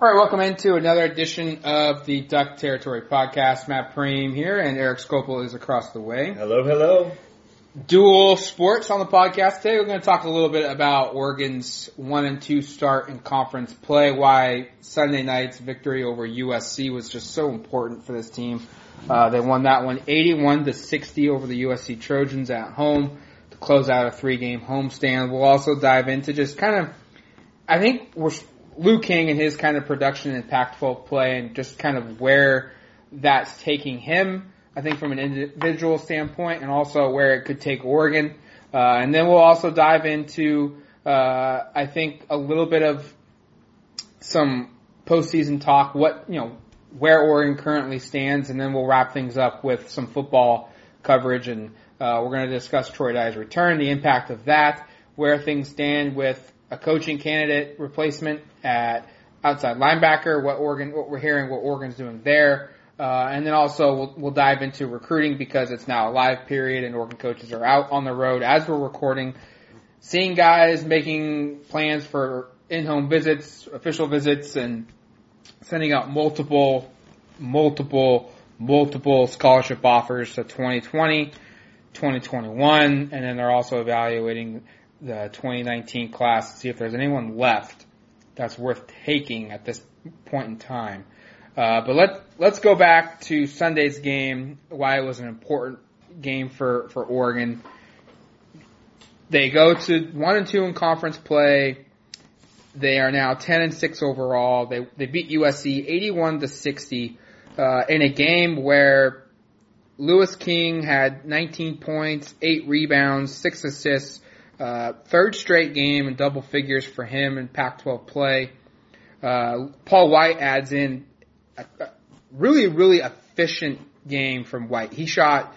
All right, welcome into another edition of the Duck Territory Podcast. Matt Prehm here, and Erik Skopil is across the way. Hello, hello. Dual sports on the podcast today. We're going to talk a little bit about Oregon's one and two start in conference play. Why Sunday night's victory over USC was just so important for this team. Uh, they won that one 81 to 60 over the USC Trojans at home to close out a three-game homestand. We'll also dive into just kind of, I think we're Louis King and his kind of production Pac-12 play, and just kind of where that's taking him. I think from an individual standpoint, and also where it could take Oregon. Uh, and then we'll also dive into, uh, I think, a little bit of some postseason talk. What you know, where Oregon currently stands, and then we'll wrap things up with some football coverage, and uh, we're going to discuss Troy Dye's return, the impact of that, where things stand with a coaching candidate replacement at outside linebacker, what Oregon, what we're hearing, what Oregon's doing there. Uh, and then also we'll, we'll dive into recruiting because it's now a live period and Oregon coaches are out on the road as we're recording, seeing guys making plans for in-home visits, official visits, and sending out multiple, multiple, multiple scholarship offers to 2020, 2021, and then they're also evaluating the 2019 class to see if there's anyone left that's worth taking at this point in time. Uh, but let let's go back to Sunday's game. Why it was an important game for for Oregon. They go to one and two in conference play. They are now ten and six overall. They they beat USC eighty one to sixty uh, in a game where Louis King had 19 points, eight rebounds, six assists, uh, third straight game in double figures for him in Pac-12 play. Uh, Paul White adds in a, a really, really efficient game from White. He shot,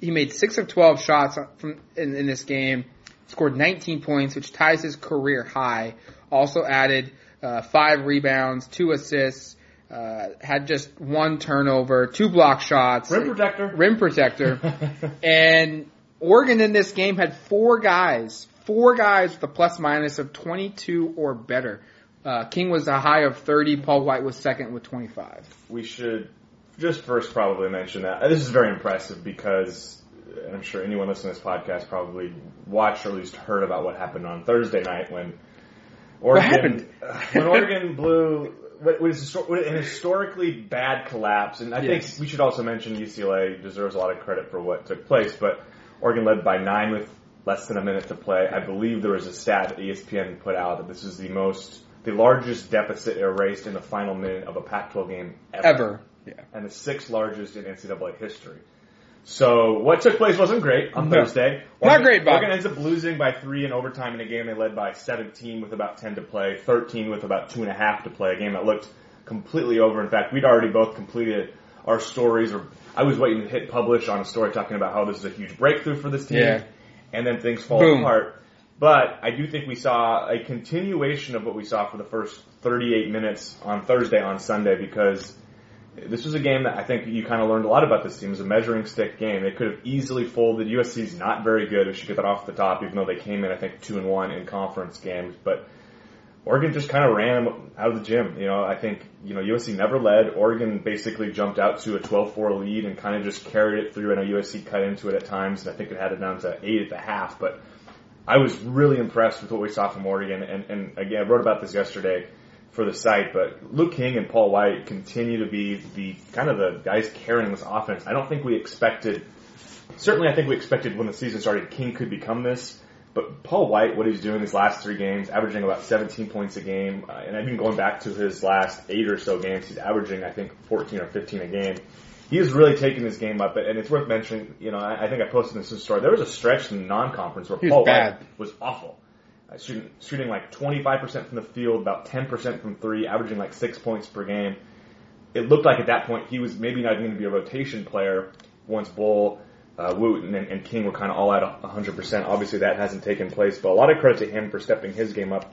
he made six of 12 shots from in, in this game, scored 19 points, which ties his career high. Also added uh, five rebounds, two assists, uh, had just one turnover, two block shots, rim protector, rim protector, and Oregon in this game had four guys, four guys with a plus minus of 22 or better. Uh, King was a high of 30. Paul White was second with 25. We should just first probably mention that this is very impressive because I'm sure anyone listening to this podcast probably watched or at least heard about what happened on Thursday night when Oregon when Oregon blew what was an historically bad collapse, and I yes. think we should also mention UCLA deserves a lot of credit for what took place, but Oregon led by nine with less than a minute to play. I believe there was a stat that ESPN put out that this is the most, the largest deficit erased in the final minute of a Pac-12 game ever. Ever. Yeah. And the sixth largest in NCAA history. So what took place wasn't great on no. Thursday. Oregon, Not great, Bob. Oregon ends up losing by three in overtime in a game they led by 17 with about 10 to play, 13 with about two and a half to play. A game that looked completely over. In fact, we'd already both completed our stories, or I was waiting to hit publish on a story talking about how this is a huge breakthrough for this team, yeah. and then things fall Boom. apart. But I do think we saw a continuation of what we saw for the first 38 minutes on Thursday on Sunday because this was a game that I think you kind of learned a lot about this team. It was a measuring stick game. They could have easily folded. USC's not very good. We should get that off the top, even though they came in, I think, two and one in conference games. But Oregon just kind of ran out of the gym. You know, I think, you know, USC never led. Oregon basically jumped out to a 12-4 lead and kind of just carried it through. I know USC cut into it at times. And I think it had it down to eight at the half, but I was really impressed with what we saw from Oregon. And, and again, I wrote about this yesterday for the site, but Luke King and Paul White continue to be the kind of the guys carrying this offense. I don't think we expected, certainly I think we expected when the season started, King could become this. But Paul White, what he's doing these last three games, averaging about 17 points a game, uh, and I've going back to his last eight or so games, he's averaging I think 14 or 15 a game. He is really taking this game up, and it's worth mentioning. You know, I, I think I posted this in the story. There was a stretch in the non-conference where Paul bad. White was awful uh, shooting, shooting like 25% from the field, about 10% from three, averaging like six points per game. It looked like at that point he was maybe not even going to be a rotation player once Bol, uh, Woot, and, and King were kind of all at 100%. Obviously that hasn't taken place, but a lot of credit to him for stepping his game up.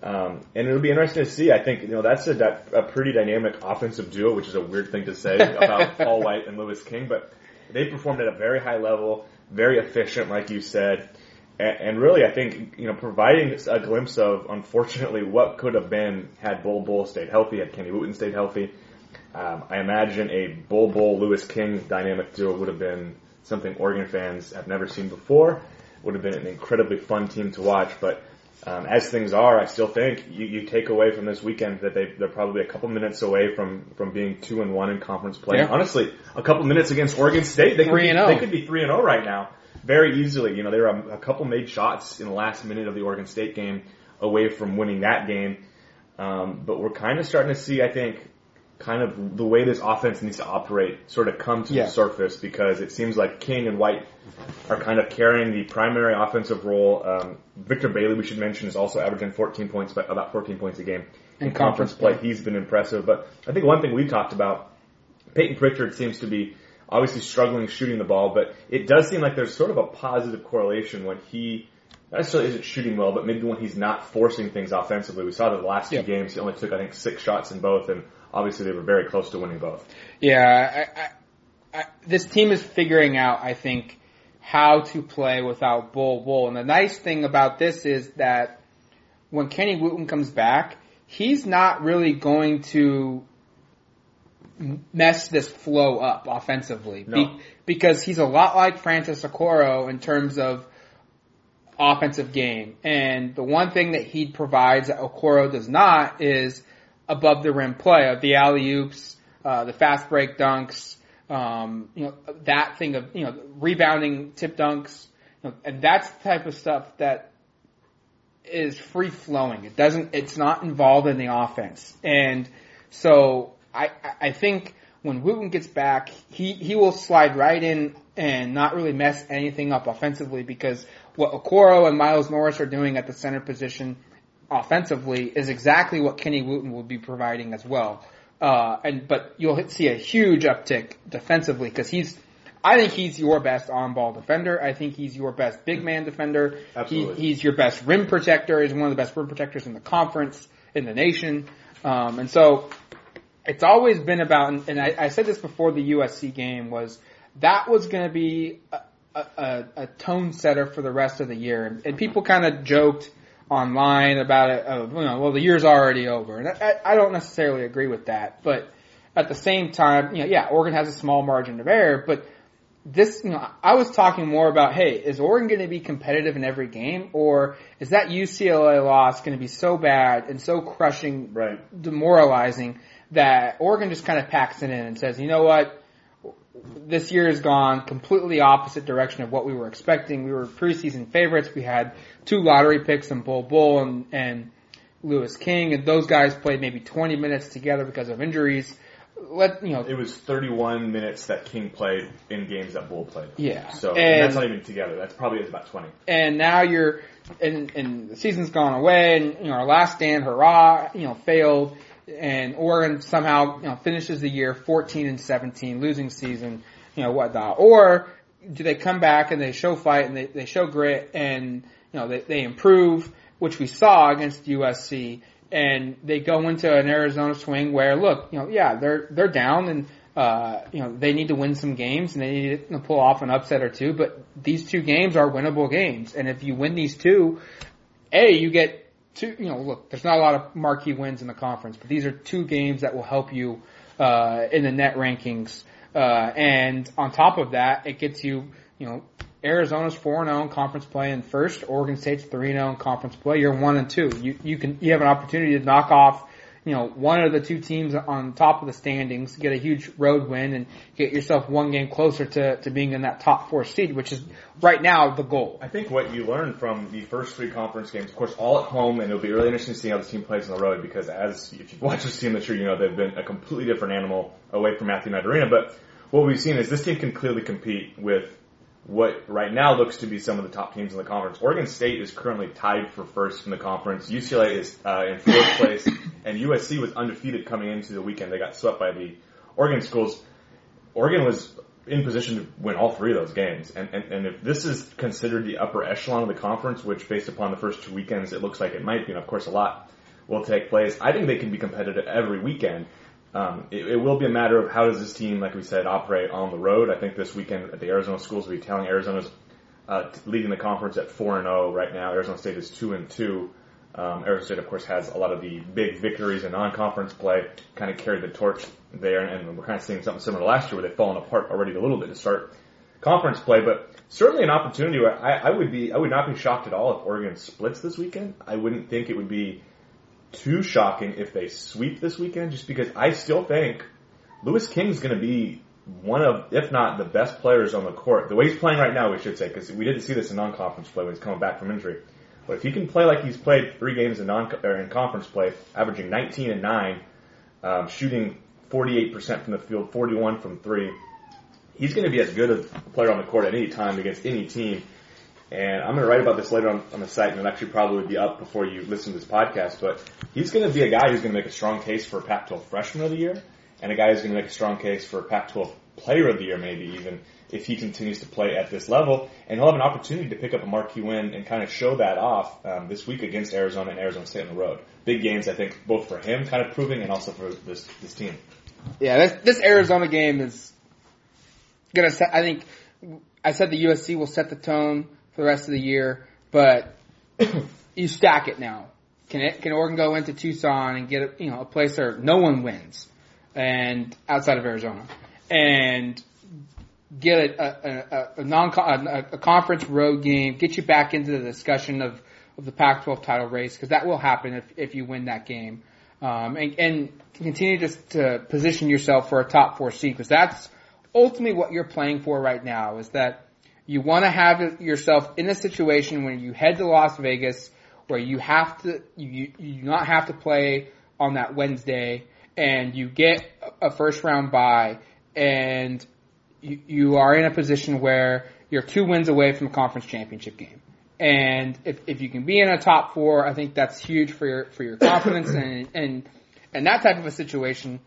Um, and it'll be interesting to see. I think you know that's a, a pretty dynamic offensive duo, which is a weird thing to say about Paul White and Louis King, but they performed at a very high level, very efficient, like you said and, and really, I think you know, providing a glimpse of unfortunately what could have been had Bol Bol stayed healthy, had Kenny Wooten stayed healthy. Um, I imagine a Bol Bol Louis King dynamic duo would have been something Oregon fans have never seen before. Would have been an incredibly fun team to watch, but um, as things are, I still think you, you take away from this weekend that they they're probably a couple minutes away from from being two and one in conference play. Yeah. Honestly, a couple minutes against Oregon State, they could be, and oh. they could be three and zero right now very easily. You know, there were a, a couple made shots in the last minute of the Oregon State game away from winning that game. Um, but we're kind of starting to see, I think, kind of the way this offense needs to operate sort of come to Yeah. the surface because it seems like King and White are kind of carrying the primary offensive role. Um, Victor Bailey, we should mention, is also averaging 14 points, but about 14 points a game In conference play. play. He's been impressive. But I think one thing we've talked about, Payton Pritchard seems to be obviously struggling shooting the ball, but it does seem like there's sort of a positive correlation when he not necessarily isn't shooting well, but maybe when he's not forcing things offensively. We saw that the last two games he only took I think six shots in both, and obviously they were very close to winning both. Yeah, I, I, I, this team is figuring out, I think, how to play without Bol Bol. And the nice thing about this is that when Kenny Wooten comes back, he's not really going to mess this flow up offensively No. because he's a lot like Francis Okoro in terms of offensive game. And the one thing that he provides that Okoro does not is above the rim play of the alley oops, uh, the fast break dunks, um, you know, that thing of, you know, rebounding tip dunks, you know, and that's the type of stuff that is free flowing. It doesn't, it's not involved in the offense. And so I, I think when Wooten gets back, he, he will slide right in and not really mess anything up offensively because what Okoro and Miles Norris are doing at the center position offensively is exactly what Kenny Wooten will be providing as well. Uh, and, but you'll see a huge uptick defensively because he's, I think he's your best on-ball defender. I think he's your best big man defender. Absolutely. He, he's your best rim protector. He's one of the best rim protectors in the conference, in the nation. Um, and so it's always been about, and I, I said this before the USC game was that was going to be a, a, a, a tone setter for the rest of the year. And, and people kind of joked online about it. Of, you know, well, the year's already over, and I, I don't necessarily agree with that. But at the same time, you know, yeah, Oregon has a small margin of error, but this, you know, I was talking more about, hey, is Oregon going to be competitive in every game, or is that UCLA loss going to be so bad and so crushing, Right. demoralizing that Oregon just kind of packs it in and says, you know what, this year has gone completely opposite direction of what we were expecting. We were preseason favorites. We had two lottery picks in Bol Bol and, and Louis King, and those guys played maybe 20 minutes together because of injuries. Let you know, It was 31 minutes that King played in games that Bol played. Yeah. So And- and that's not even together. That's probably is about 20. and now you're and and the season's gone away and you know our last stand hurrah you know failed and Oregon somehow you know finishes the year 14 and 17 losing season you know whatnot or do they come back and they show fight and they, they show grit and you know they, they improve which we saw against USC and they go into an Arizona swing where look you know yeah they're they're down and uh, you know, they need to win some games and they need to pull off an upset or two, but these two games are winnable games. And if you win these two, A, you get two, you know, look, there's not a lot of marquee wins in the conference, but these are two games that will help you, uh, in the net rankings. Uh, and on top of that, it gets you, you know, Arizona's four and zero in conference play in first, Oregon State's three and zero in conference play. You're 1 and 2. You, you can, you have an opportunity to knock off you know, one of the two teams on top of the standings, get a huge road win and get yourself one game closer to, to being in that top four seed, which is right now the goal. I think what you learned from the first three conference games, of course, all at home, and it'll be really interesting to see how this team plays on the road because as if you've watched this team this year, you know they've been a completely different animal away from Matthew Knight Arena. But what we've seen is this team can clearly compete with what right now looks to be some of the top teams in the conference. Oregon State is currently tied for first in the conference. UCLA is uh, in fourth place, and USC was undefeated coming into the weekend. They got swept by the Oregon schools. Oregon was in position to win all three of those games. And, and, and if this is considered the upper echelon of the conference, which based upon the first two weekends, it looks like it might be, and of course a lot will take place, I think they can be competitive every weekend. Um, it, it will be a matter of how does this team, like we said, operate on the road. I think this weekend at the Arizona schools will be telling Arizona's uh, leading the conference at four and zero right now. Arizona State is two and two. Um, Arizona State, of course, has a lot of the big victories in non-conference play, kind of carried the torch there, and we're kind of seeing something similar to last year where they've fallen apart already a little bit to start conference play. But certainly an opportunity. Where I, I would be, I would not be shocked at all if Oregon splits this weekend. I wouldn't think it would be too shocking if they sweep this weekend, just because I still think Louis King's going to be one of, if not the best players on the court. The way he's playing right now, we should say, because we didn't see this in non-conference play when he's coming back from injury. But if he can play like he's played three games in non or in conference play, averaging 19 and 9, um, shooting 48% from the field, 41 from three, he's going to be as good a player on the court at any time against any team. And I'm going to write about this later on, on the site, and it actually probably would be up before you listen to this podcast. But he's going to be a guy who's going to make a strong case for Pac-12 Freshman of the Year, and a guy who's going to make a strong case for Pac-12 Player of the Year, maybe even if he continues to play at this level. And he'll have an opportunity to pick up a marquee win and kind of show that off um, this week against Arizona and Arizona State on the road. Big games, I think, both for him, kind of proving, and also for this this team. Yeah, this, this Arizona game is gonna set. I think I said the USC will set the tone for the rest of the year, but you stack it now. Can it, can Oregon go into Tucson and get a, you know a place where no one wins, and outside of Arizona, and get a, a, a, non a, a conference road game, get you back into the discussion of, of the Pac-12 title race because that will happen if if you win that game, um, and, and continue just to position yourself for a top four seed because that's ultimately what you're playing for right now is that you want to have yourself in a situation when you head to Las Vegas where you have to you you not have to play on that Wednesday and you get a first round bye and you, you are in a position where you're two wins away from a conference championship game. And if, if you can be in a top four, I think that's huge for your for your confidence and and and that type of a situation.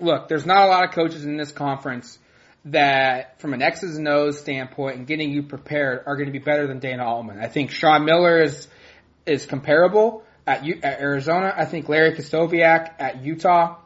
Look, there's not a lot of coaches in this conference that, from an X's and O's standpoint and getting you prepared, are going to be better than Dana Altman. I think Sean Miller is is comparable at, U, at Arizona. I think Larry Krystkowiak at Utah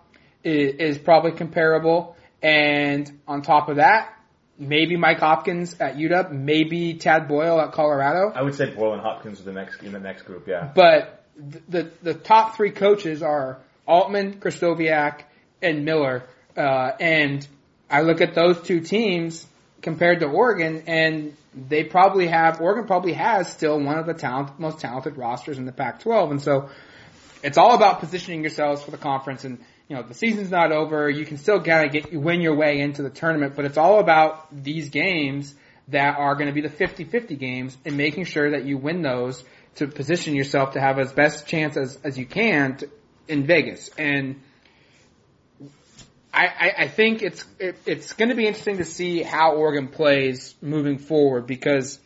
is, is probably comparable. And on top of that, maybe Mike Hopkins at UW, maybe Tad Boyle at Colorado. I would say Boyle and Hopkins are the next in the next group, yeah. But the the top three coaches are Altman, Krystkowiak, and Miller. Uh, and I look at those two teams compared to Oregon, and they probably have Oregon probably has still one of the talent, most talented rosters in the Pac-12, and so it's all about positioning yourselves for the conference. And you know the season's not over; you can still kind of get win your way into the tournament, but it's all about these games that are going to be the 50-50 games and making sure that you win those to position yourself to have as best chance as, as you can to, in Vegas. And I, I, I think it's it, it's going to be interesting to see how Oregon plays moving forward because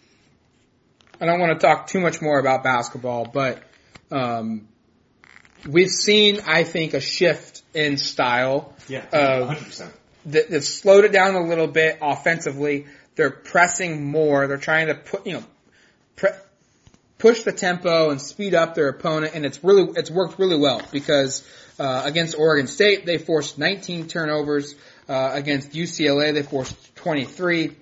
I don't want to talk too much more about basketball, but um, we've seen I think a shift in style. Yeah, 100%. That, they've slowed it down a little bit offensively. They're pressing more. They're trying to put you know pre- push the tempo and speed up their opponent, and it's really it's worked really well because uh, against Oregon State they forced 19 turnovers. Uh, against UCLA they forced 23,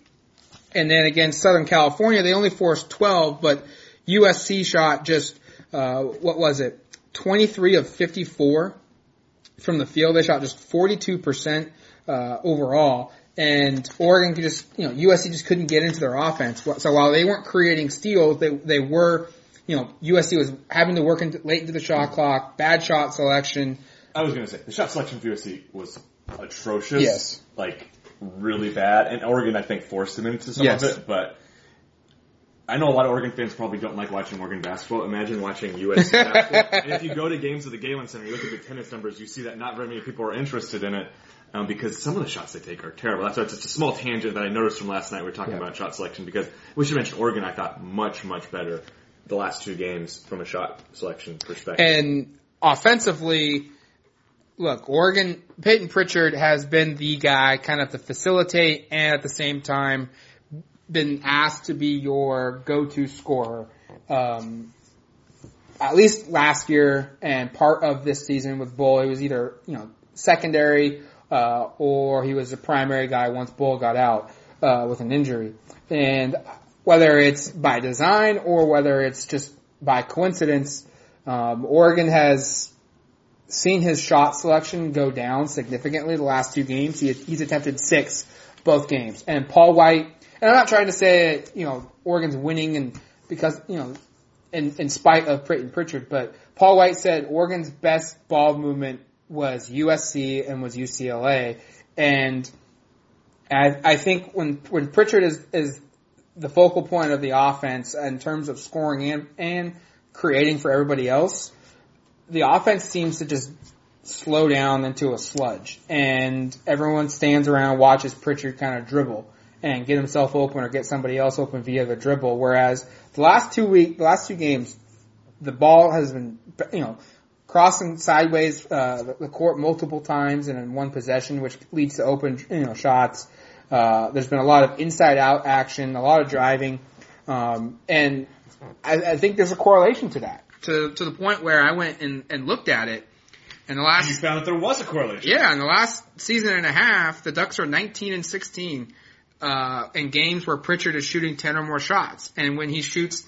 and then against Southern California they only forced 12, but USC shot just uh, what was it 23 of 54 from the field. They shot just 42 percent uh, overall and Oregon could just, you know, USC just couldn't get into their offense. So while they weren't creating steals, they they were, you know, USC was having to work into, late into the shot clock, bad shot selection. I was going to say the shot selection for USC was atrocious. Yes, like really bad, and Oregon I think forced them into some yes. of it, but. I know a lot of Oregon fans probably don't like watching Oregon basketball. Imagine watching USC basketball. and if you go to games at the Galen Center, you look at the tennis numbers, you see that not very many people are interested in it um, because some of the shots they take are terrible. That's why it's just a small tangent that I noticed from last night. We are talking Yeah. about shot selection because we should mention Oregon. I thought much much better the last two games from a shot selection perspective. And offensively, look, Oregon, Payton Pritchard has been the guy kind of to facilitate and at the same time been asked to be your go-to scorer. Um, at least last year and part of this season with Bol, he was either, you know, secondary, uh, or he was a primary guy once Bol got out, uh, with an injury. And whether it's by design or whether it's just by coincidence, um, Oregon has seen his shot selection go down significantly the last two games. He, he's attempted six both games. And Paul White, and I'm not trying to say, you know, Oregon's winning and because, you know, in, in spite of Payton Pritchard, but Paul White said Oregon's best ball movement was USC and was UCLA. And I, I think when, when Pritchard is, is the focal point of the offense in terms of scoring and, and creating for everybody else, the offense seems to just slow down into a sludge, and everyone stands around watches Pritchard kind of dribble and get himself open or get somebody else open via the dribble. Whereas the last two week, the last two games, the ball has been, you know, crossing sideways uh, the court multiple times and in one possession, which leads to open, you know, shots. Uh, there's been a lot of inside out action, a lot of driving, um, and I, I think there's a correlation to that to to the point where I went and, and looked at it. And the last you found that there was a correlation. Yeah, in the last season and a half, the Ducks are 19 and 16 uh, in games where Pritchard is shooting 10 or more shots, and when he shoots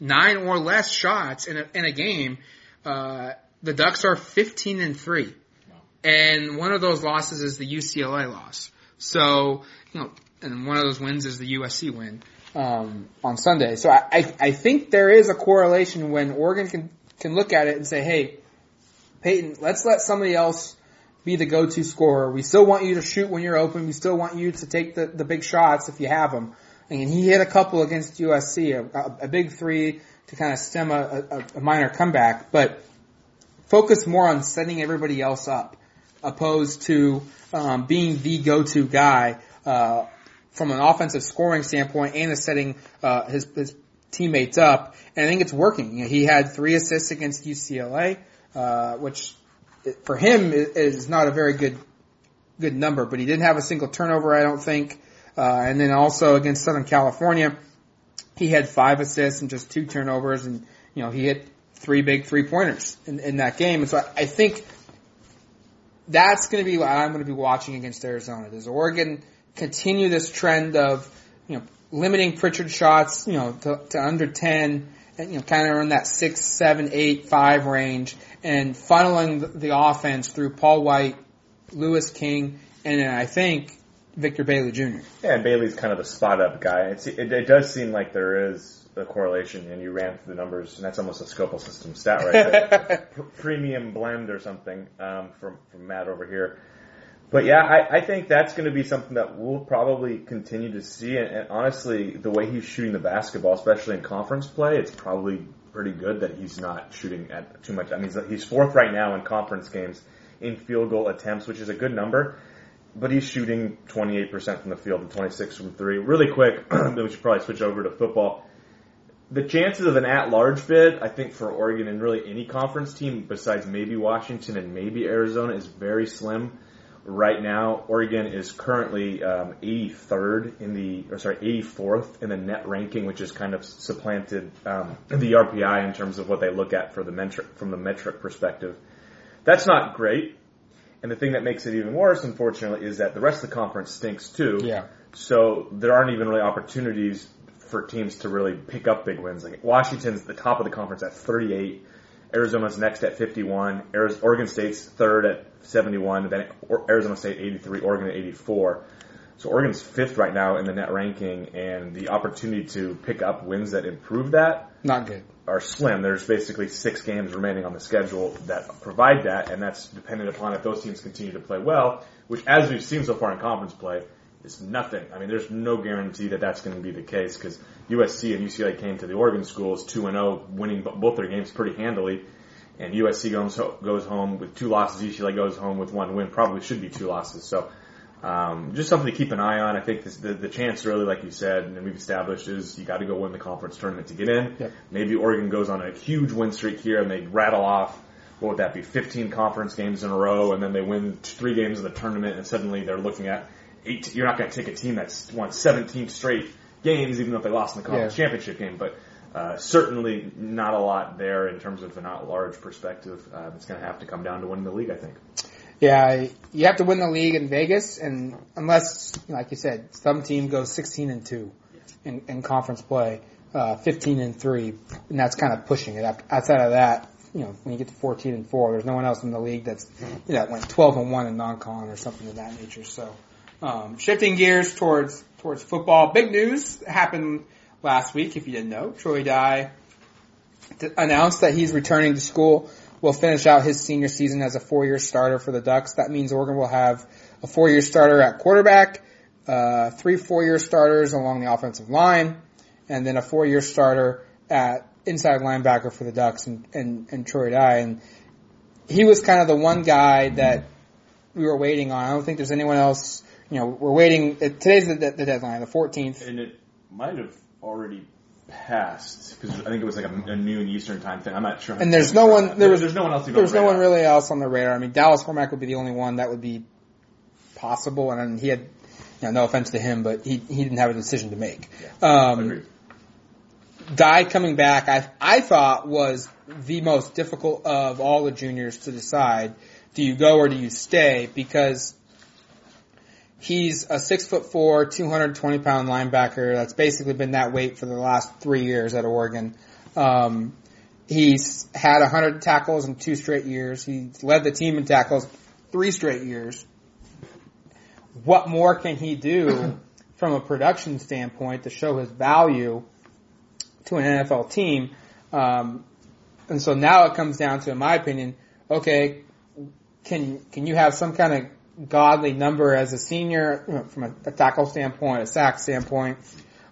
nine or less shots in a, in a game, uh, the Ducks are 15 and three, and one of those losses is the UCLA loss. So you know, and one of those wins is the USC win um, on Sunday. So I, I, I think there is a correlation when Oregon can can look at it and say, hey, Payton, let's let somebody else be the go-to scorer. We still want you to shoot when you're open. We still want you to take the, the big shots if you have them. And he hit a couple against USC, a, a big three to kind of stem a, a, a minor comeback, but focus more on setting everybody else up opposed to um, being the go-to guy uh, from an offensive scoring standpoint and is setting uh, his, his teammates up. And I think it's working. You know, he had three assists against UCLA, uh, which for him is not a very good good number. But he didn't have a single turnover, I don't think. Uh, and then also against Southern California, he had five assists and just two turnovers, and you know he hit three big three pointers in, in that game. And so I, I think that's going to be what I'm going to be watching against Arizona. Does Oregon continue this trend of, you know, limiting Pritchard shots, you know, to, to under 10, and, you know, kind of in that six, seven, eight, five range, and funneling the, the offense through Paul White, Louis King, and then I think Victor Bailey Jr. Yeah, and Bailey's kind of a spot up guy. It's, it, it does seem like there is a correlation, and you ran through the numbers, and that's almost a Skopil system stat right there. Premium blend or something um, from from Matt over here. But yeah, I, I think that's going to be something that we'll probably continue to see. And, and honestly, the way he's shooting the basketball, especially in conference play, it's probably pretty good that he's not shooting at too much. I mean, he's, he's fourth right now in conference games in field goal attempts, which is a good number. But he's shooting 28% from the field and 26 from three. Really quick, then we should probably switch over to football. The chances of an at-large bid, I think, for Oregon and really any conference team besides maybe Washington and maybe Arizona is very slim right now, Oregon is currently um, 83rd in the, or sorry, 84th in the net ranking, which is kind of supplanted um, the RPI in terms of what they look at for the metric from the metric perspective. That's not great. And the thing that makes it even worse, unfortunately, is that the rest of the conference stinks too. Yeah. So there aren't even really opportunities for teams to really pick up big wins. Like Washington's the top of the conference at 38. Arizona's next at 51. Oregon State's third at 71. Then Arizona State 83. Oregon at 84. So Oregon's fifth right now in the net ranking, and the opportunity to pick up wins that improve that not good are slim. There's basically six games remaining on the schedule that provide that, and that's dependent upon if those teams continue to play well, which, as we've seen so far in conference play, is nothing. I mean, there's no guarantee that that's going to be the case because USC and UCLA came to the Oregon schools 2 and 0, winning both their games pretty handily. And USC goes goes home with two losses. UCLA goes home with one win. Probably should be two losses. So um, just something to keep an eye on. I think this, the the chance really, like you said, and we've established, is you got to go win the conference tournament to get in. Yep. Maybe Oregon goes on a huge win streak here and they rattle off. What would that be? 15 conference games in a row, and then they win three games in the tournament, and suddenly they're looking at eight. You're not going to take a team that's won 17 straight games, even though they lost in the conference Yeah. championship game. But uh, certainly not a lot there in terms of an at-large perspective. Uh, it's going to have to come down to winning the league, I think. Yeah, you have to win the league in Vegas, and unless, like you said, some team goes 16 and two, in, in conference play, uh, 15 and three, and that's kind of pushing it. Outside of that, you know, when you get to 14 and four, there's no one else in the league that's you know, that went 12 and one in non-con or something of that nature. So, um, shifting gears towards towards football, big news happened last week. If you didn't know, Troy Dye announced that he's returning to school. Will finish out his senior season as a four-year starter for the Ducks. That means Oregon will have a four-year starter at quarterback, uh, three four-year starters along the offensive line, and then a four-year starter at inside linebacker for the Ducks and, and, and Troy Dye. And he was kind of the one guy that we were waiting on. I don't think there's anyone else. You know, we're waiting. Today's the, the deadline, the 14th. And it might have already passed because I think it was like a, a, noon Eastern time thing. I'm not sure. And there's no one. There was, there's no one else. There's no one really else on the radar. I mean, Dallas Warmack would be the only one that would be possible, and he had. You know, no offense to him, but he he didn't have a decision to make. Yeah, um, Dye coming back, I I thought was the most difficult of all the juniors to decide. Do you go or do you stay? Because he's a six foot four, 220 pound linebacker. That's basically been that weight for the last three years at Oregon. Um, he's had 100 tackles in two straight years. He's led the team in tackles three straight years what more can he do from a production standpoint to show his value to an NFL team? Um, and so now it comes down to, in my opinion, okay, can can you have some kind of godly number as a senior from a, a tackle standpoint, a sack standpoint,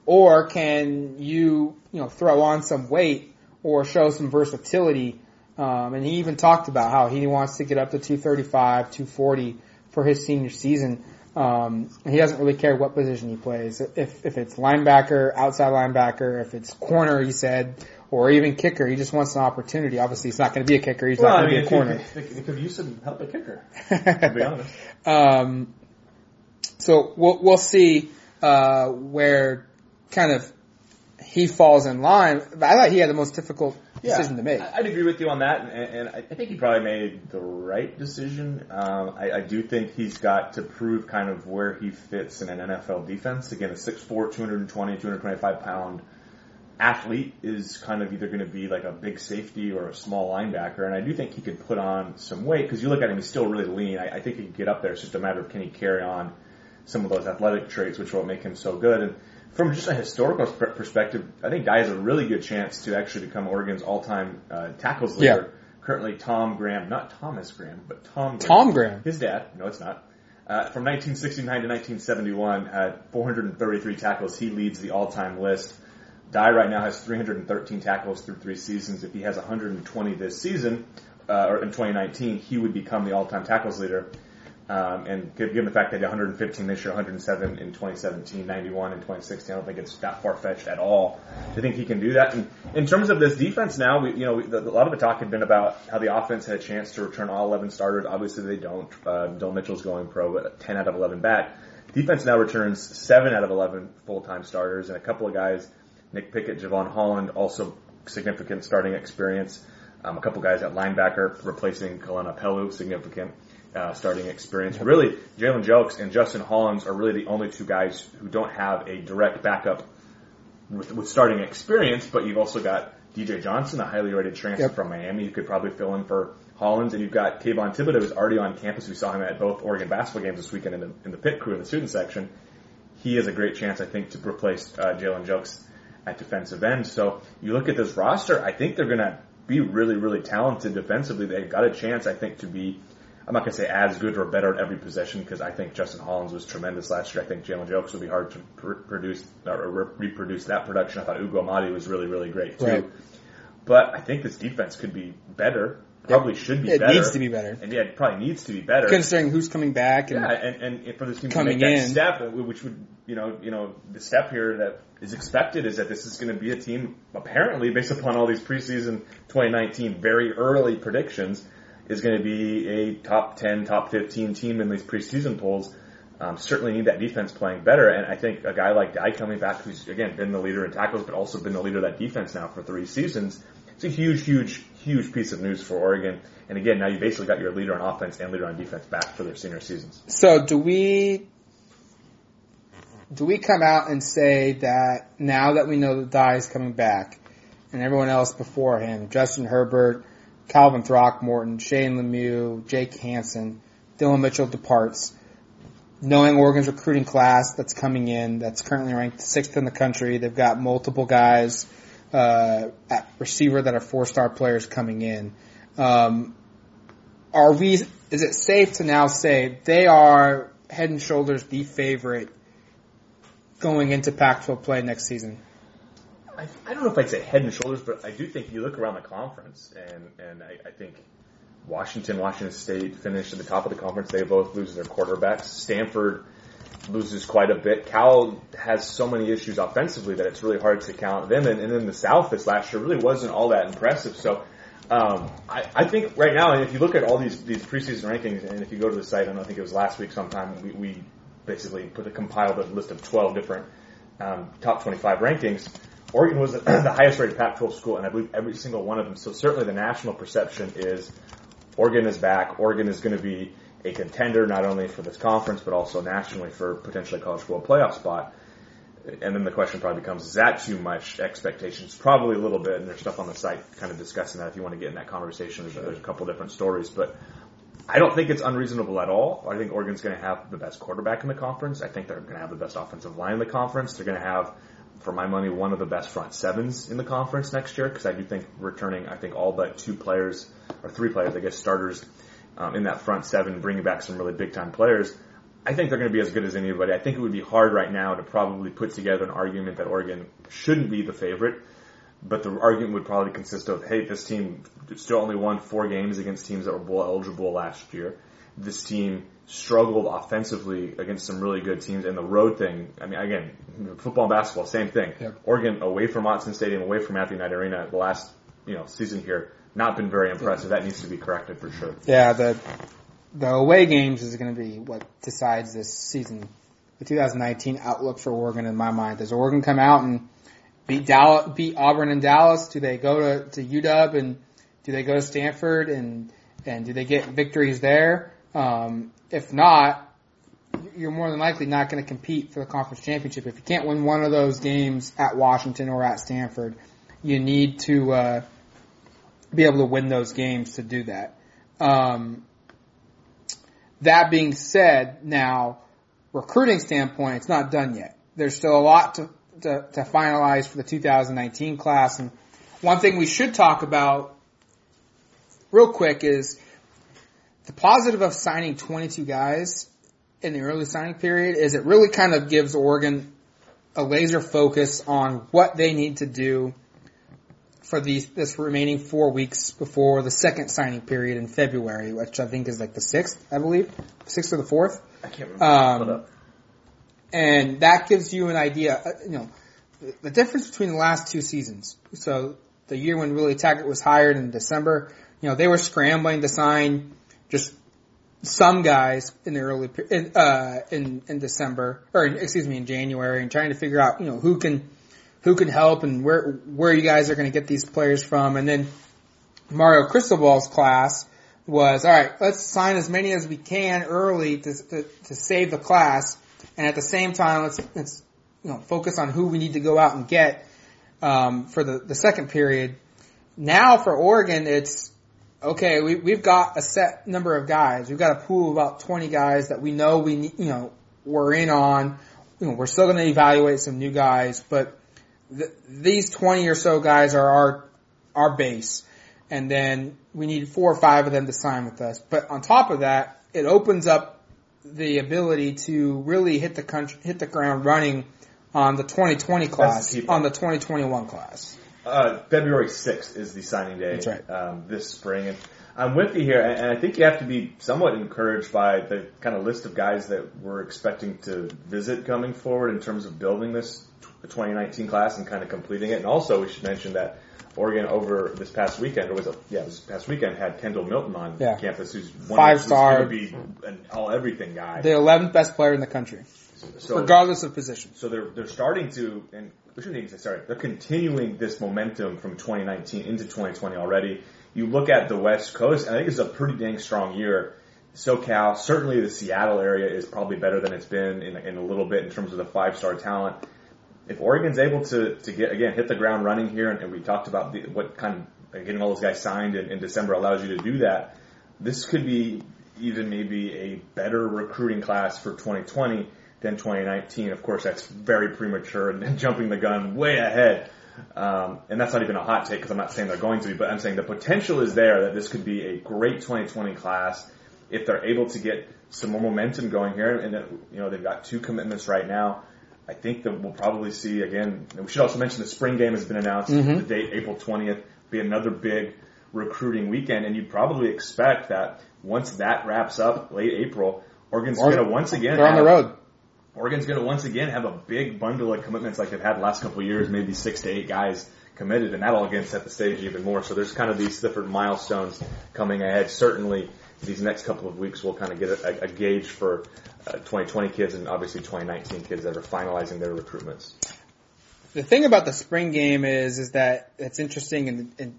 or can you you know throw on some weight or show some versatility? Um, and he even talked about how he wants to get up to 235, 240 for his senior season. Um, he doesn't really care what position he plays. If if it's linebacker, outside linebacker, if it's corner, he said, or even kicker, he just wants an opportunity. Obviously, he's not going to be a kicker. He's well, not going to be a corner. He could use some help at kicker. To be honest. um, so we'll we'll see uh, where kind of he falls in line. I thought he had the most difficult yeah, decision to make. I'd agree with you on that, and, and I think he probably made the right decision. Um, I, I do think he's got to prove kind of where he fits in an NFL defense. Again, a 6'4", 220, 225 pound athlete is kind of either going to be like a big safety or a small linebacker, and I do think he could put on some weight because you look at him, he's still really lean. I, I think he could get up there. It's just a matter of can he carry on some of those athletic traits, which will make him so good. And from just a historical perspective, I think Dye has a really good chance to actually become Oregon's all-time uh, tackles leader. Yeah. Currently, Tom Graham, not Thomas Graham, but Tom. Graham. Tom Graham. His dad. No, it's not. Uh, from 1969 to 1971, at 433 tackles, he leads the all-time list. Dye right now has 313 tackles through three seasons. If he has 120 this season, uh, or in 2019, he would become the all-time tackles leader. Um, and given the fact that 115 this year, 107 in 2017, 91 in 2016, I don't think it's that far fetched at all to think he can do that. And in terms of this defense now, we, you know, we, the, a lot of the talk had been about how the offense had a chance to return all 11 starters. Obviously, they don't. Uh, Bill Mitchell's going pro, but 10 out of 11 back. Defense now returns 7 out of 11 full-time starters, and a couple of guys, Nick Pickett, Jevon Holland, also significant starting experience. Um, a couple guys at linebacker replacing Kaulana Apelu, significant uh, starting experience. Really, Jalen Jelks and Justin Hollins are really the only two guys who don't have a direct backup with, with starting experience, but you've also got DJ Johnson, a highly rated transfer yep. from Miami, who could probably fill in for Hollins, and you've got Kayvon Thibodeaux, who's already on campus. We saw him at both Oregon basketball games this weekend in the, in the pit crew in the student section. He has a great chance, I think, to replace uh, Jalen Jelks at defensive end. So you look at this roster, I think they're going to be really, really talented defensively. They've got a chance, I think, to be I'm not going to say as good or better at every possession because I think Justin Hollins was tremendous last year. I think Jalen Jelks will be hard to produce or re- reproduce that production. I thought Ugo Amadi was really, really great too. Right. But I think this defense could be better. Probably should be it better. It needs to be better. And yeah, it probably needs to be better. Considering who's coming back and yeah, and, and for this team coming to make that in. step, uh, which would you know you know the step here that is expected is that this is going to be a team apparently based upon all these preseason 2019 very early predictions is going to be a top 10, top 15 team in these preseason polls. Um, certainly need that defense playing better, and I think a guy like Dye coming back, who's again been the leader in tackles, but also been the leader of that defense now for three seasons, it's a huge, huge, huge piece of news for Oregon. And again, now you basically got your leader on offense and leader on defense back for their senior seasons. So, do we do we come out and say that now that we know that Dye is coming back, and everyone else before him, Justin Herbert, Calvin Throckmorton, Shane Lemieux, Jake Hanson, Dillon Mitchell departs, knowing Oregon's recruiting class that's coming in, that's currently ranked sixth in the country, they've got multiple guys uh, at receiver that are four-star players coming in. Um, are we? Is it safe to now say they are head and shoulders the favorite going into Pac-12 play next season? I, I don't know if I'd say head and shoulders, but I do think you look around the conference, and and I, I think Washington, Washington State finished at the top of the conference. They both lose their quarterbacks. Stanford loses quite a bit. Cal has so many issues offensively that it's really hard to count them. And, and in the South this last year really wasn't all that impressive. So um, I, I think right now, and if you look at all these these preseason rankings, and if you go to the site, and I think it was last week sometime, we, we basically put a compiled a list of 12 different um, top 25 rankings. Oregon was the highest rated Pac-12 school, and I believe every single one of them. So certainly the national perception is Oregon is back. Oregon is going to be a contender not only for this conference but also nationally for potentially a college football playoff spot. And then the question probably becomes: Is that too much expectations? Probably a little bit. And there's stuff on the site kind of discussing that. If you want to get in that conversation, there's, there's a couple different stories, but. I don't think it's unreasonable at all. I think Oregon's going to have the best quarterback in the conference. I think they're going to have the best offensive line in the conference. They're going to have for my money, one of the best front sevens in the conference next year because I do think returning, I think all but two players or three players, I guess starters um, in that front seven, bringing back some really big time players. I think they're going to be as good as anybody. I think it would be hard right now to probably put together an argument that Oregon shouldn't be the favorite, but the argument would probably consist of, hey, this team still only won four games against teams that were bowl eligible last year. This team struggled offensively against some really good teams. And the road thing, I mean, again, football and basketball, same thing. Yep. Oregon away from Autzen Stadium, away from Matthew Knight Arena, the last you know season here, not been very impressive. That needs to be corrected for sure. Yeah, the the away games is going to be what decides this season. The 2019 outlook for Oregon, in my mind, does Oregon come out and beat Dallas, beat Auburn and Dallas? Do they go to to UW and do they go to Stanford and and do they get victories there? Um, if not, you're more than likely not going to compete for the conference championship. If you can't win one of those games at Washington or at Stanford, you need to uh, be able to win those games to do that. Um, that being said, now recruiting standpoint, it's not done yet. There's still a lot to, to, to finalize for the 2019 class, and one thing we should talk about real quick is the positive of signing 22 guys in the early signing period is it really kind of gives Oregon a laser focus on what they need to do for these this remaining four weeks before the second signing period in February, which I think is like the sixth, I believe, sixth or the fourth. I can't remember. Um, and that gives you an idea, uh, you know, the difference between the last two seasons. So the year when Willie Taggart was hired in December, you know, they were scrambling to sign just some guys in the early in, uh, in in December or excuse me in January and trying to figure out you know who can who can help and where where you guys are going to get these players from. And then Mario Cristobal's class was all right let's sign as many as we can early to to, to save the class and at the same time let's let's you know focus on who we need to go out and get um, for the the second period. Now for Oregon it's okay, we, we've got a set number of guys. We've got a pool of about 20 guys that we know we need, you know, we're in on. You know, we're still going to evaluate some new guys, but th- these 20 or so guys are our, our base. And then we need four or five of them to sign with us. But on top of that, it opens up the ability to really hit the country, hit the ground running on the 2020 class, on the 2021 class. Uh, February 6th is the signing day. That's right. Um, this spring. And I'm with you here, and I think you have to be somewhat encouraged by the kind of list of guys that we're expecting to visit coming forward in terms of building this 2019 class and kind of completing it. And also, we should mention that Oregon over this past weekend, or was it, yeah, this past weekend had Kendall Milton on yeah. campus, who's one five star, be an all everything guy, the 11th best player in the country, so, regardless of position. So they're they're starting to, and shouldn't even say sorry. They're continuing this momentum from 2019 into 2020 already. You look at the West Coast, and I think it's a pretty dang strong year. SoCal, certainly the Seattle area is probably better than it's been in, in a little bit in terms of the five star talent. If Oregon's able to, to get, again, hit the ground running here, and, and we talked about the, what kind of getting all those guys signed in, in December allows you to do that, this could be even maybe a better recruiting class for 2020 than 2019. Of course, that's very premature and jumping the gun way ahead. Um, and that's not even a hot take because I'm not saying they're going to be, but I'm saying the potential is there that this could be a great 2020 class if they're able to get some more momentum going here. And that, you know they've got two commitments right now. I think that we'll probably see again. We should also mention the spring game has been announced. Mhm. The date April 20th be another big recruiting weekend, and you'd probably expect that once that wraps up late April, Oregon's Oregon- going to once again They're on the road. Oregon's going to once again have a big bundle of commitments like they've had the last couple of years, maybe six to eight guys committed, and that'll again set the stage even more. So there's kind of these different milestones coming ahead. Certainly, these next couple of weeks we'll kind of get a, a gauge for uh, 2020 kids and obviously 2019 kids that are finalizing their recruitments. The thing about the spring game is, is that it's interesting and, and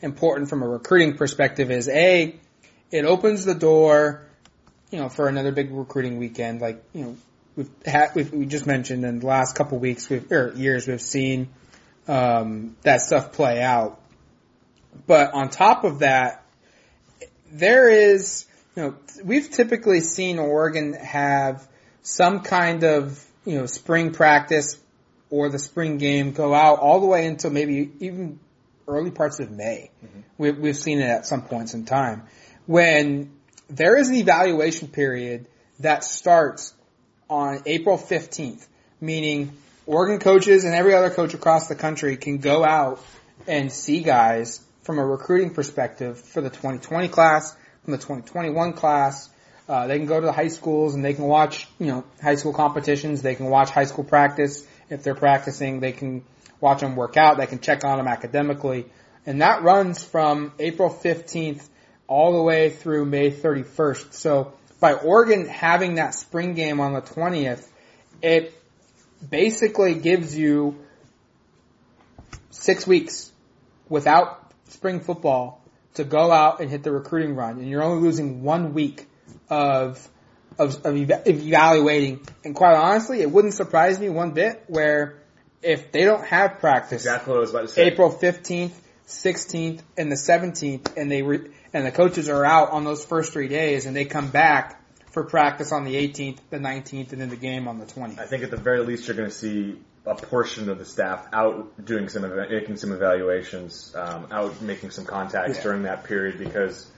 important from a recruiting perspective is A, it opens the door, you know, for another big recruiting weekend. Like, you know, we've had, we've, we just mentioned in the last couple weeks, we've, or years, we've seen, um, that stuff play out. But on top of that, there is, you know, we've typically seen Oregon have some kind of, you know, spring practice or the spring game go out all the way until maybe even early parts of May. We've, we've seen it at some points in time when there is an evaluation period that starts on April 15th, meaning Oregon coaches and every other coach across the country can go out and see guys from a recruiting perspective for the 2020 class, from the 2021 class. Uh, they can go to the high schools and they can watch, you know, high school competitions. They can watch high school practice. If they're practicing, they can watch them work out. They can check on them academically. And that runs from April 15th all the way through May 31st. So by Oregon having that spring game on the 20th, it basically gives you six weeks without spring football to go out and hit the recruiting run, and you're only losing one week of of, of eva- evaluating. And quite honestly, it wouldn't surprise me one bit where if they don't have practice Exactly what I was about to say. April 15th, 16th, and the 17th, and they re- and the coaches are out on those first three days, and they come back for practice on the 18th, the 19th, and then the game on the 20th. I think at the very least you're going to see a portion of the staff out doing some making some evaluations, um, out making some contacts Yeah. during that period because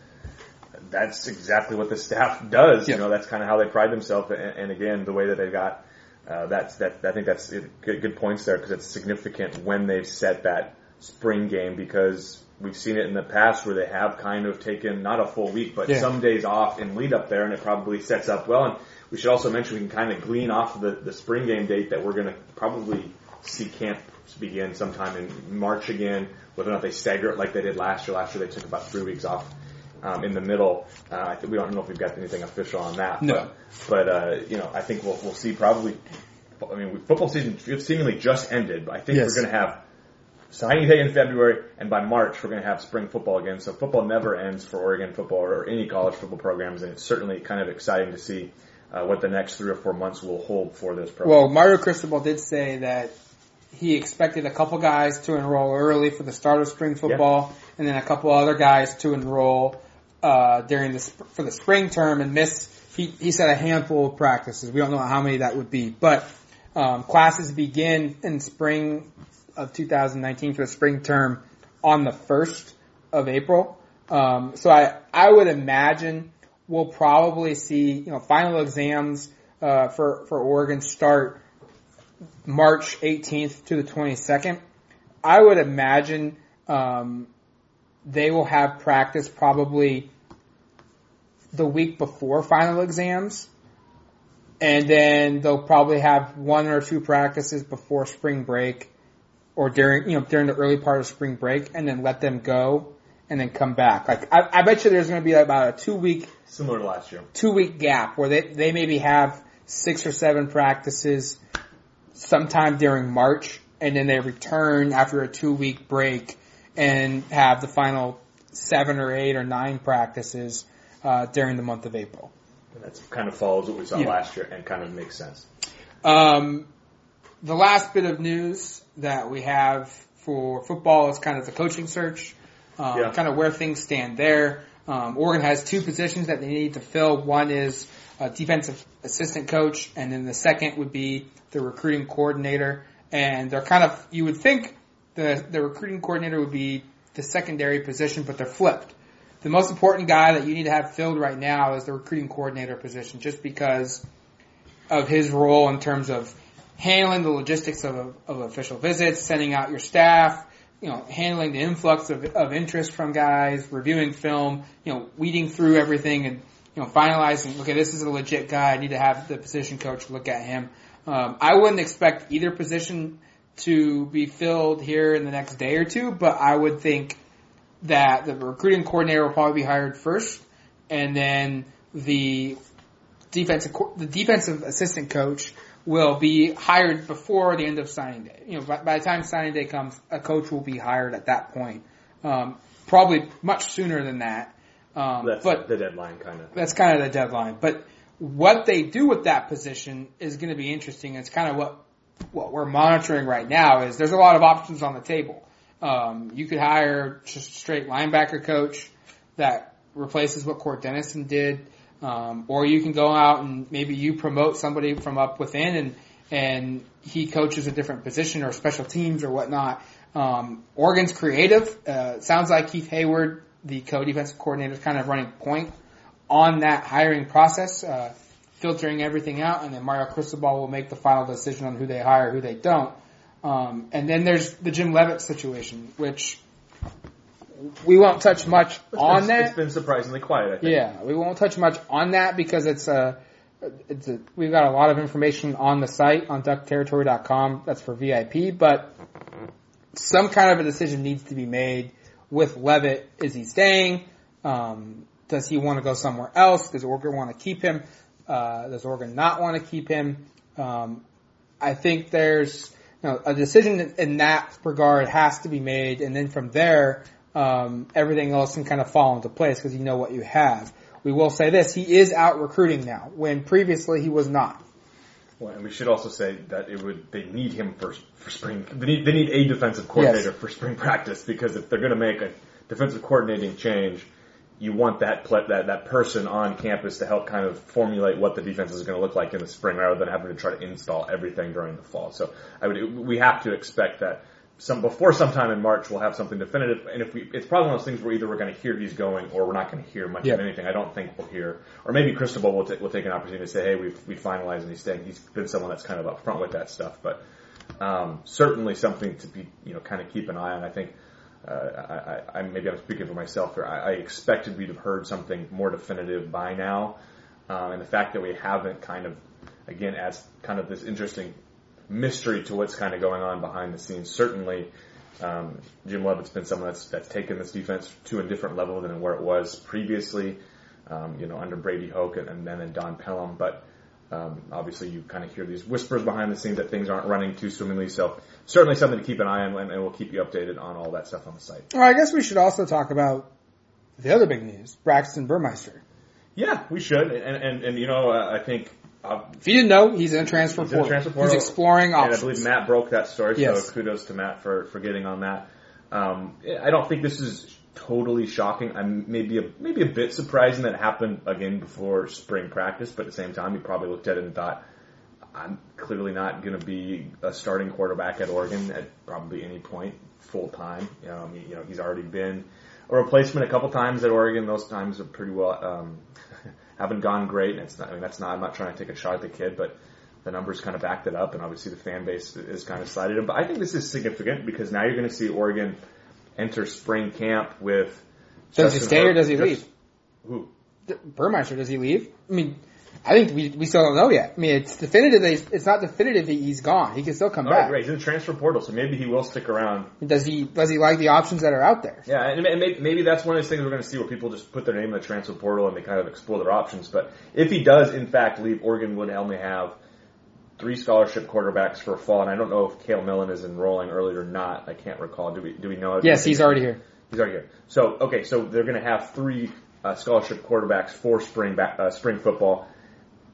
that's exactly what the staff does. Yeah. You know, that's kind of how they pride themselves. And, and again, the way that they've got uh, that's that. I think that's good, good points there because it's significant when they've set that spring game because we've seen it in the past where they have kind of taken not a full week but Yeah. some days off in lead up there, and it probably sets up well. And we should also mention we can kind of glean off of the, the spring game date that we're going to probably see camps begin sometime in March again. Whether or not they stagger it like they did last year. Last year they took about three weeks off um, in the middle. Uh, I think we don't know if we've got anything official on that. No. But, but uh, you know, I think we'll we'll see probably. I mean, football season seemingly just ended, but I think Yes. we're going to have signing day in February, and by March we're going to have spring football again. So football never ends for Oregon football or any college football programs, and it's certainly kind of exciting to see uh, what the next three or four months will hold for this program. Well, Mario Cristobal did say that he expected a couple guys to enroll early for the start of spring football, and then a couple other guys to enroll uh, during the sp- for the spring term and miss. He he said a handful of practices. We don't know how many that would be, but um, classes begin in spring of 2019 for the spring term on the first of April. Um, so I I would imagine we'll probably see you know final exams uh, for for Oregon start March 18th to the 22nd. I would imagine um, they will have practice probably the week before final exams, and then they'll probably have one or two practices before spring break, or during you know during the early part of spring break, and then let them go, and then come back. Like I, I bet you there's going to be about a two week Similar to last year. two week gap where they, they maybe have six or seven practices sometime during March and then they return after a two week break and have the final seven or eight or nine practices uh, during the month of April. And that's kind of follows what we saw Yeah. last year and kind of makes sense. Um, the last bit of news that we have for football is kind of the coaching search, um, Yeah. kind of where things stand there. Um, Oregon has two positions that they need to fill. One is a defensive assistant coach, and then the second would be the recruiting coordinator. And they're kind of, you would think the, the recruiting coordinator would be the secondary position, but they're flipped. The most important guy that you need to have filled right now is the recruiting coordinator position, just because of his role in terms of handling the logistics of, of official visits, sending out your staff, you know, handling the influx of, of interest from guys, reviewing film, you know, weeding through everything and, you know, finalizing, okay, this is a legit guy. I need to have the position coach look at him. Um, I wouldn't expect either position to be filled here in the next day or two, but I would think that the recruiting coordinator will probably be hired first, and then the defensive the defensive assistant coach will be hired before the end of signing day. You know, by, by the time signing day comes, a coach will be hired at that point. Um, probably much sooner than that. Um, That's but the deadline kind of. that's kind of the deadline. But what they do with that position is going to be interesting. It's kind of what what we're monitoring right now. Is there's a lot of options on the table. Um, you could hire just a straight linebacker coach that replaces what Cort Dennison did, um, or you can go out and maybe you promote somebody from up within and and he coaches a different position or special teams or whatnot. Um, Oregon's creative. Uh, sounds like Keith Heyward, the co-defensive coordinator, is kind of running point on that hiring process, uh, filtering everything out, and then Mario Cristobal will make the final decision on who they hire, who they don't. Um, and then there's the Jim Leavitt situation, which we won't touch much It's on been, that. It's been surprisingly quiet. I think. Yeah, we won't touch much on that because it's a, it's a, we've got a lot of information on the site on duckterritory.com. That's for VIP, but some kind of a decision needs to be made with Leavitt. Is he staying? Um, does he want to go somewhere else? Does Oregon want to keep him? Uh, does Oregon not want to keep him? Um, I think there's you know, a decision in that regard has to be made, and then from there, um, everything else can kind of fall into place because you know what you have. We will say this: he is out recruiting now, when previously he was not. Well, and we should also say that it would they need him for for spring. They need they need a defensive coordinator for spring practice because if they're going to make a defensive coordinating change, you want that pla that that person on campus to help kind of formulate what the defense is going to look like in the spring, rather than having to try to install everything during the fall. So I would we have to expect that some before sometime in March we'll have something definitive. And if we, it's probably one of those things where either we're going to hear he's going or we're not going to hear much of anything. I don't think we'll hear, or maybe Cristobal will, ta- will take an opportunity to say, "Hey, we've we finalized and he's staying." He's been someone that's kind of upfront with that stuff, but um, certainly something to be you know kind of keep an eye on. I think. Uh, I, I, I maybe I'm speaking for myself here. I, I expected we'd have heard something more definitive by now, um, and the fact that we haven't kind of, again, adds kind of this interesting mystery to what's kind of going on behind the scenes. Certainly, um, Jim Leavitt's been someone that's that's taken this defense to a different level than where it was previously. Um, you know, under Brady Hoke and, and then in Don Pellum, but um, obviously you kind of hear these whispers behind the scenes that things aren't running too swimmingly. So certainly something to keep an eye on, and, and we'll keep you updated on all that stuff on the site. Well, I guess we should also talk about the other big news: Braxton Burmeister. Yeah, we should, and and, and you know, uh, I think. Uh, If you didn't know, he's in a transfer He's in portal. transfer portal. He's exploring options. And I believe Matt broke that story, Yes. so kudos to Matt for, for getting on that. Um, I don't think this is totally shocking. I'm maybe a, maybe a bit surprising that it happened again before spring practice, but at the same time, he probably looked at it and thought, I'm clearly not going to be a starting quarterback at Oregon at probably any point full time. You know, I mean, you know, he's already been a replacement a couple times at Oregon. Those times are pretty well um, haven't gone great. And it's not. I mean, that's not. I'm not trying to take a shot at the kid, but the numbers kind of backed it up, and obviously the fan base is kind of sided him. But I think this is significant because now you're going to see Oregon enter spring camp with. Does he Justin stay or does he Just- leave? Who? Burmeister, does he leave? I mean, I think we we still don't know yet. I mean, it's definitive. It's not definitive that he's gone. He can still come All right, back. great. He's in the transfer portal, so maybe he will stick around Does he does he like the options that are out there? Yeah, and and maybe, maybe that's one of those things we're going to see where people just put their name in the transfer portal and they kind of explore their options. But if he does, in fact, leave, Oregon would only have three scholarship quarterbacks for fall. And I don't know if Cale Millen is enrolling early or not. I can't recall. Do we do we know? Yes, he's already here. He's already here. So okay, so they're going to have three uh, scholarship quarterbacks for spring back, uh, spring football.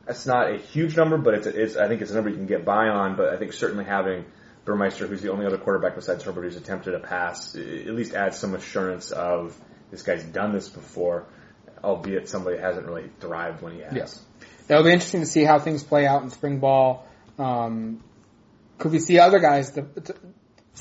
That's not a huge number, but it's, it's I think it's a number you can get by on. But I think certainly having Burmeister, who's the only other quarterback besides Herbert who's attempted a pass, at least adds some assurance of this guy's done this before, albeit somebody hasn't really thrived when he has. Yes. It'll be interesting to see how things play out in spring ball. Um, could we see other guys to, to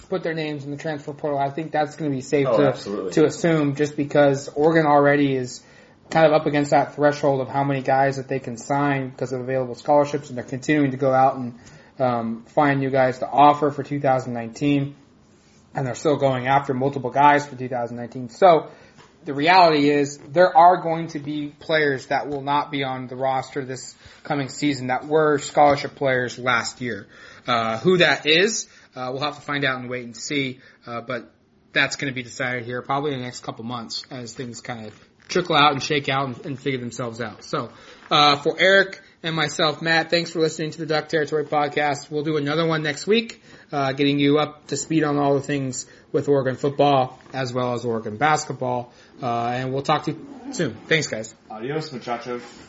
put their names in the transfer portal? I think that's going to be safe Oh, to, absolutely. to assume just because Oregon already is kind of up against that threshold of how many guys that they can sign because of available scholarships and they're continuing to go out and um, find new guys to offer for 2019 and they're still going after multiple guys for 2019. So the reality is there are going to be players that will not be on the roster this coming season that were scholarship players last year. Uh, who that is, uh, we'll have to find out and wait and see. Uh, but that's going to be decided here probably in the next couple months as things kind of trickle out and shake out and, and figure themselves out. So, uh, for Erik and myself, Matt, thanks for listening to the Duck Territory podcast. We'll do another one next week, uh, getting you up to speed on all the things with Oregon football as well as Oregon basketball. Uh, and we'll talk to you soon. Thanks, guys. Adios, muchachos.